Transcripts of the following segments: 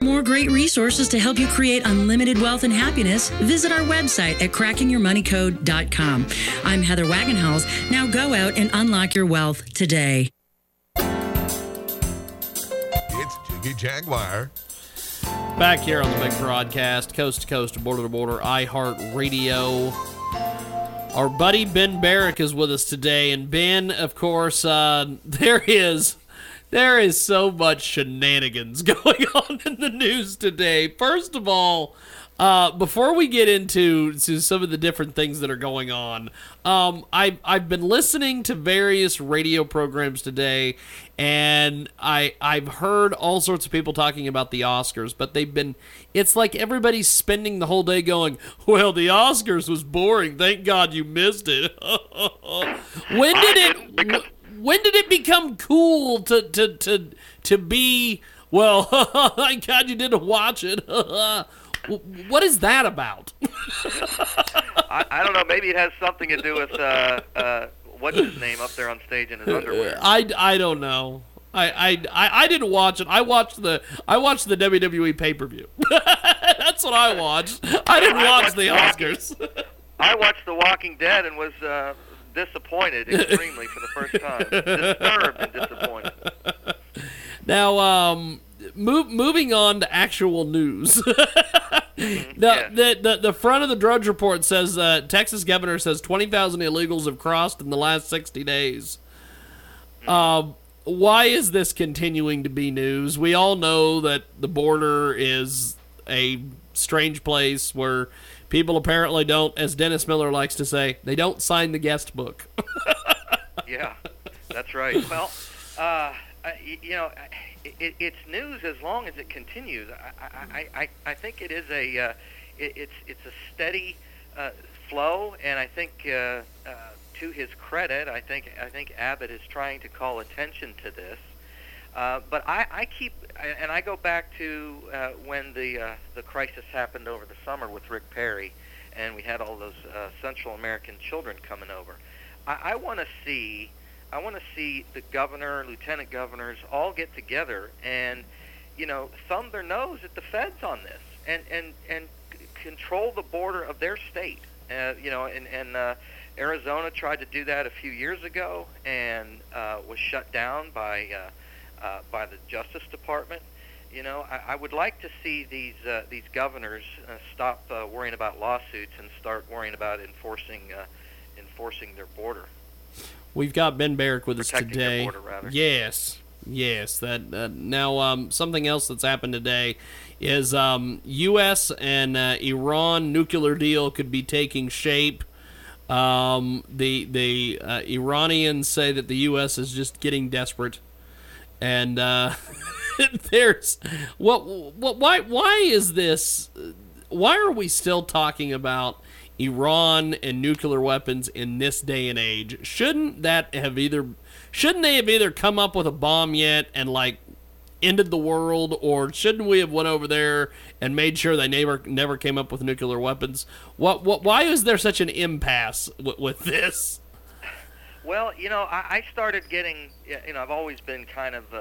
More great resources to help you create unlimited wealth and happiness. Visit our website at crackingyourmoneycode.com. I'm Heather Wagenhals. Now go out and unlock your wealth today. It's Jiggy Jaguar. Back here on the big broadcast, coast to coast, border to border, iHeart Radio. Our buddy Ben Barrack is with us today, and Ben, of course, uh, there is there is so much shenanigans going on in the news today. First of all, uh, before we get into to some of the different things that are going on, um, I've I've been listening to various radio programs today, and I I've heard all sorts of people talking about the Oscars, but they've been it's like everybody's spending the whole day going, well, the Oscars was boring. Thank God you missed it. when did it? When did it become cool to to to to be? Well, thank God you didn't watch it. what is that about? I, I don't know. Maybe it has something to do with uh, uh, what's his name up there on stage in his underwear. I, I don't know. I, I, I didn't watch it. I watched the I watched the WWE pay per view. That's what I watched. I didn't watch the Oscars. I watched The Walking Dead and was uh, disappointed extremely for the first time. Disturbed and disappointed. Now, um, move, moving on to actual news. the, yeah. the, the the front of the Drudge Report says uh, Texas governor says twenty thousand illegals have crossed in the last sixty days. Um, why is this continuing to be news? We all know that the border is a strange place where people apparently don't, as Dennis Miller likes to say, they don't sign the guest book. yeah, that's right. Well, uh, you know, it, it's news as long as it continues. I, I, I, I think it is a, uh, it, it's, it's a steady uh, flow, and I think, uh, uh, to his credit, I think, I think Abbott is trying to call attention to this. Uh, but I, I keep, and I go back to uh, when the uh, the crisis happened over the summer with Rick Perry, and we had all those uh, Central American children coming over. I, I want to see, I want to see the governor, lieutenant governors all get together and, you know, thumb their nose at the feds on this, and and and c- control the border of their state. Uh, you know, and and uh, Arizona tried to do that a few years ago and uh, was shut down by. Uh, uh, by the Justice Department. You know, I, I would like to see these uh, these governors uh, stop uh, worrying about lawsuits and start worrying about enforcing uh, enforcing their border. We've got Ben Barrack with us Protecting their today. border. Yes, yes. That uh, now um, something else that's happened today is um, U.S. and uh, Iran nuclear deal could be taking shape. Um, the the uh, Iranians say that the U.S. is just getting desperate, and uh, there's what what why why is this? Why are we still talking about Iran and nuclear weapons in this day and age? Shouldn't that have either shouldn't they have either come up with a bomb yet and like ended the world or shouldn't we have went over there and made sure they never never came up with nuclear weapons what what why is there such an impasse with, with this Well, you know, I, I started getting, you know, I've always been kind of uh,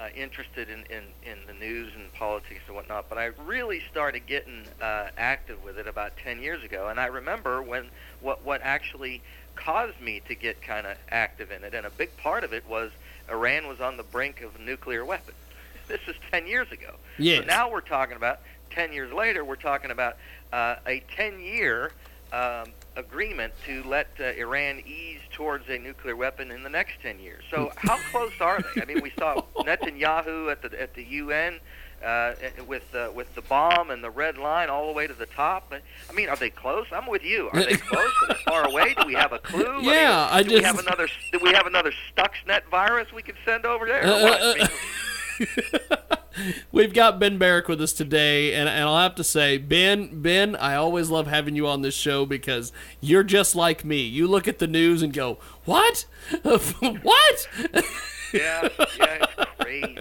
uh, interested in, in, in the news and politics and whatnot, but I really started getting uh, active with it about 10 years ago. And I remember when what, what actually caused me to get kind of active in it, and a big part of it was Iran was on the brink of nuclear weapon. This is 10 years ago. Yes. So now we're talking about 10 years later, we're talking about uh, a 10 year um, agreement to let uh, Iran ease towards a nuclear weapon in the next 10 years. So how close are they? I mean, we saw Netanyahu at the at the UN uh, with uh, with the bomb and the red line all the way to the top. But I mean, are they close? I'm with you. Are they close? Are they far away? Do we have a clue? I mean, Yeah, I do we just- have another do we have another Stuxnet virus we could send over there? or what? I mean, We've got Ben Barrack with us today, and, and I'll have to say, Ben, Ben, I always love having you on this show because you're just like me. You look at the news and go, "What? what?" Yeah, yeah, it's crazy.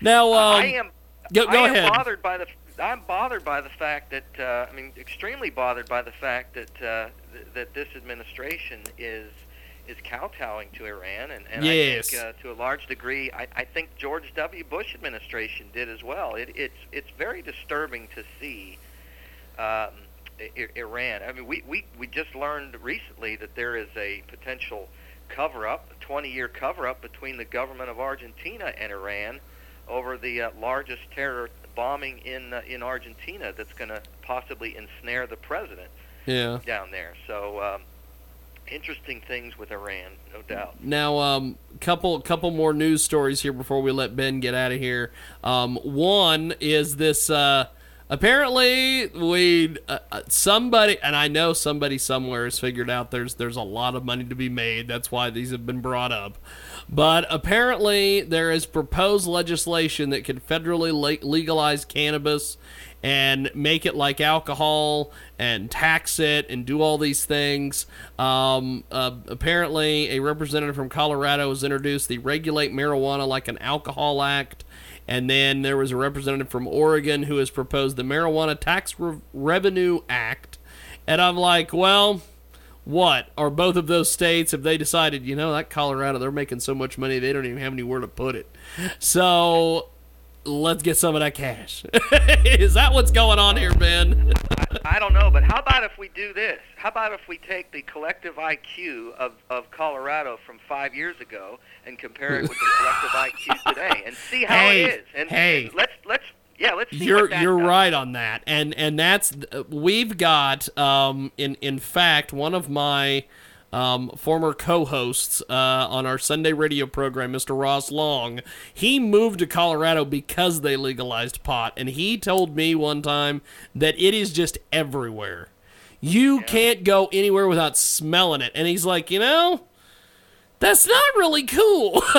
now, um, I am. go- go I am bothered by the. I'm bothered by the fact that uh, I mean, extremely bothered by the fact that uh, th- that this administration is is kowtowing to Iran, and, and Yes. I think uh, to a large degree, I, I think George W. Bush administration did as well. It, it's it's very disturbing to see um, I- Iran. I mean, we, we we just learned recently that there is a potential cover-up, a 20-year cover-up between the government of Argentina and Iran over the uh, largest terror bombing in uh, in Argentina that's going to possibly ensnare the president yeah. down there. So um, interesting things with Iran, no doubt. Now, um, couple couple more news stories here before we let Ben get out of here. Um, one is this. Uh, apparently, we uh, uh, somebody, and I know somebody somewhere has figured out there's there's a lot of money to be made. That's why these have been brought up. But apparently, there is proposed legislation that could federally le- legalize cannabis and make it like alcohol and tax it and do all these things. Um, uh, apparently, a representative from Colorado has introduced the Regulate Marijuana Like an Alcohol Act. And then there was a representative from Oregon who has proposed the Marijuana Tax Re- Revenue Act. And I'm like, well, what are both of those states have they decided you know that colorado they're making so much money they don't even have anywhere to put it so let's get some of that cash is that what's going on here ben I don't know, but how about if we do this? How about if we take the collective IQ of, of Colorado from five years ago and compare it with the collective IQ today and see how Hey, it is? And, hey. and let's let's yeah, let's see you're you're does. right on that and and that's we've got um in in fact one of my um, former co-hosts uh, on our Sunday radio program, Mr. Ross Long, he moved to Colorado because they legalized pot, and he told me one time that it is just everywhere. You can't go anywhere without smelling it, and he's like, you know, that's not really cool.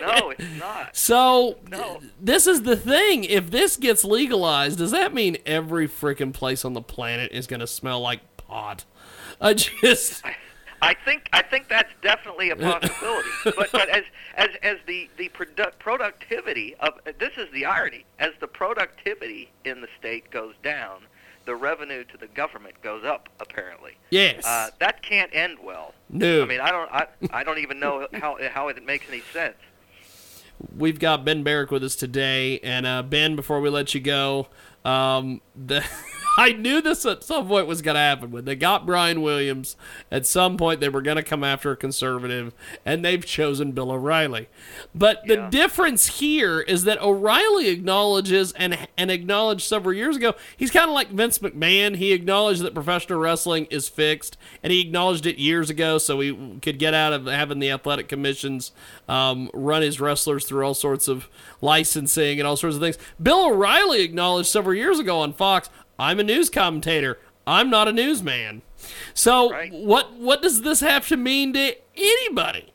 No, it's not. So No. this is the thing. If this gets legalized, does that mean every freaking place on the planet is going to smell like pot? I just I think I think that's definitely a possibility. but but as as as the the produ- productivity of this is the irony. As the productivity in the state goes down, the revenue to the government goes up. Apparently, yes. uh, that can't end well. no. I mean, I don't I, I don't even know how how it makes any sense. We've got Ben Barrack with us today, and uh, Ben, before we let you go, um, the I knew this at some point was going to happen. When they got Brian Williams, at some point they were going to come after a conservative, and they've chosen Bill O'Reilly. But the difference here is that O'Reilly acknowledges and and acknowledged several years ago. He's kind of like Vince McMahon. He acknowledged that professional wrestling is fixed, and he acknowledged it years ago, so he could get out of having the athletic commissions um, run his wrestlers through all sorts of licensing and all sorts of things. Bill O'Reilly acknowledged several years ago on Fox, "I'm a news commentator. I'm not a newsman." So Right. what what does this have to mean to anybody?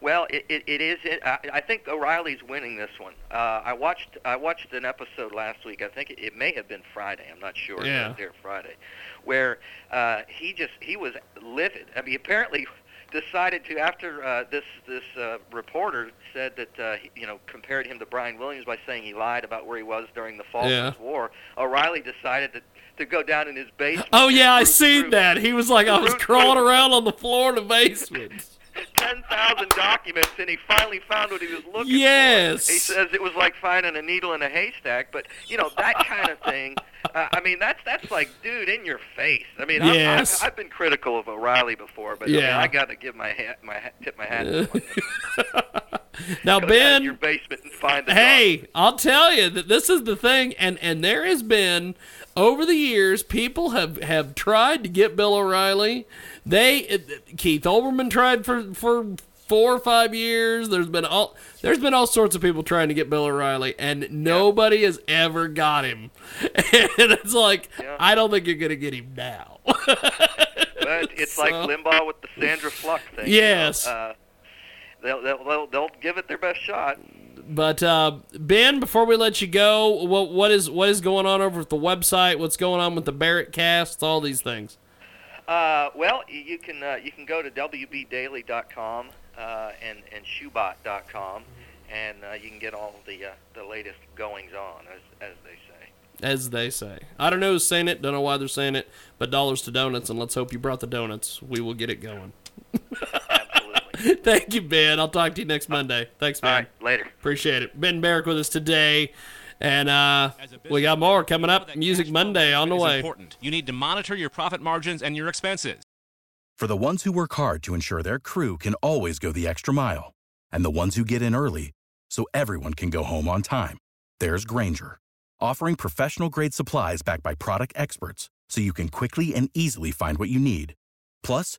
Well, it, it, it is. It, I, I think O'Reilly's winning this one. Uh, I watched I watched an episode last week. I think it, it may have been Friday. I'm not sure. Yeah. there Friday, where uh, he just he was livid. I mean, apparently decided to after uh, this this uh, reporter said that uh, he, you know compared him to Brian Williams by saying he lied about where he was during the Falklands War. O'Reilly decided to to go down in his basement. Oh yeah, I seen through that. He was like, I was crawling around on the floor in the basement. ten thousand documents, and he finally found what he was looking Yes. for. He says it was like finding a needle in a haystack, but you know that kind of thing. Uh, I mean, that's that's like, dude, in your face. I mean, Yes. I've, I've been critical of O'Reilly before, but I, mean, Yeah. I got to give my hat, my hat, tip my hat. Now down your Ben, basement and find the hey, I'll tell you that this is the thing, and and there has been over the years people have have tried to get Bill O'Reilly. They Keith Olbermann tried for for four or five years. There's been all there's been all sorts of people trying to get Bill O'Reilly, and nobody has ever got him. And it's like Yeah. I don't think you're gonna get him now. But it's like Limbaugh with the Sandra Fluke thing. you know. Yes. Uh, they'll, they'll they'll give it their best shot. but uh, Ben, before we let you go, what what is what is going on over at the website? What's going on with the Barrett Cast? All these things. Uh, well, you can uh, you can go to wbdaily.com uh, and and shoebat.com, and uh, you can get all the uh, the latest goings on, as as they say. As they say, I don't know who's saying it. Don't know why they're saying it. But dollars to donuts, and let's hope you brought the donuts. We will get it going. Absolutely. Thank you, Ben. I'll talk to you next Monday. Thanks, all man. right, later. Appreciate it. Ben Barrack with us today. And uh, we got more coming up. Music Monday on the way. Important. You need to monitor your profit margins and your expenses. For the ones who work hard to ensure their crew can always go the extra mile, and the ones who get in early so everyone can go home on time, there's Grainger, offering professional grade supplies backed by product experts so you can quickly and easily find what you need. Plus,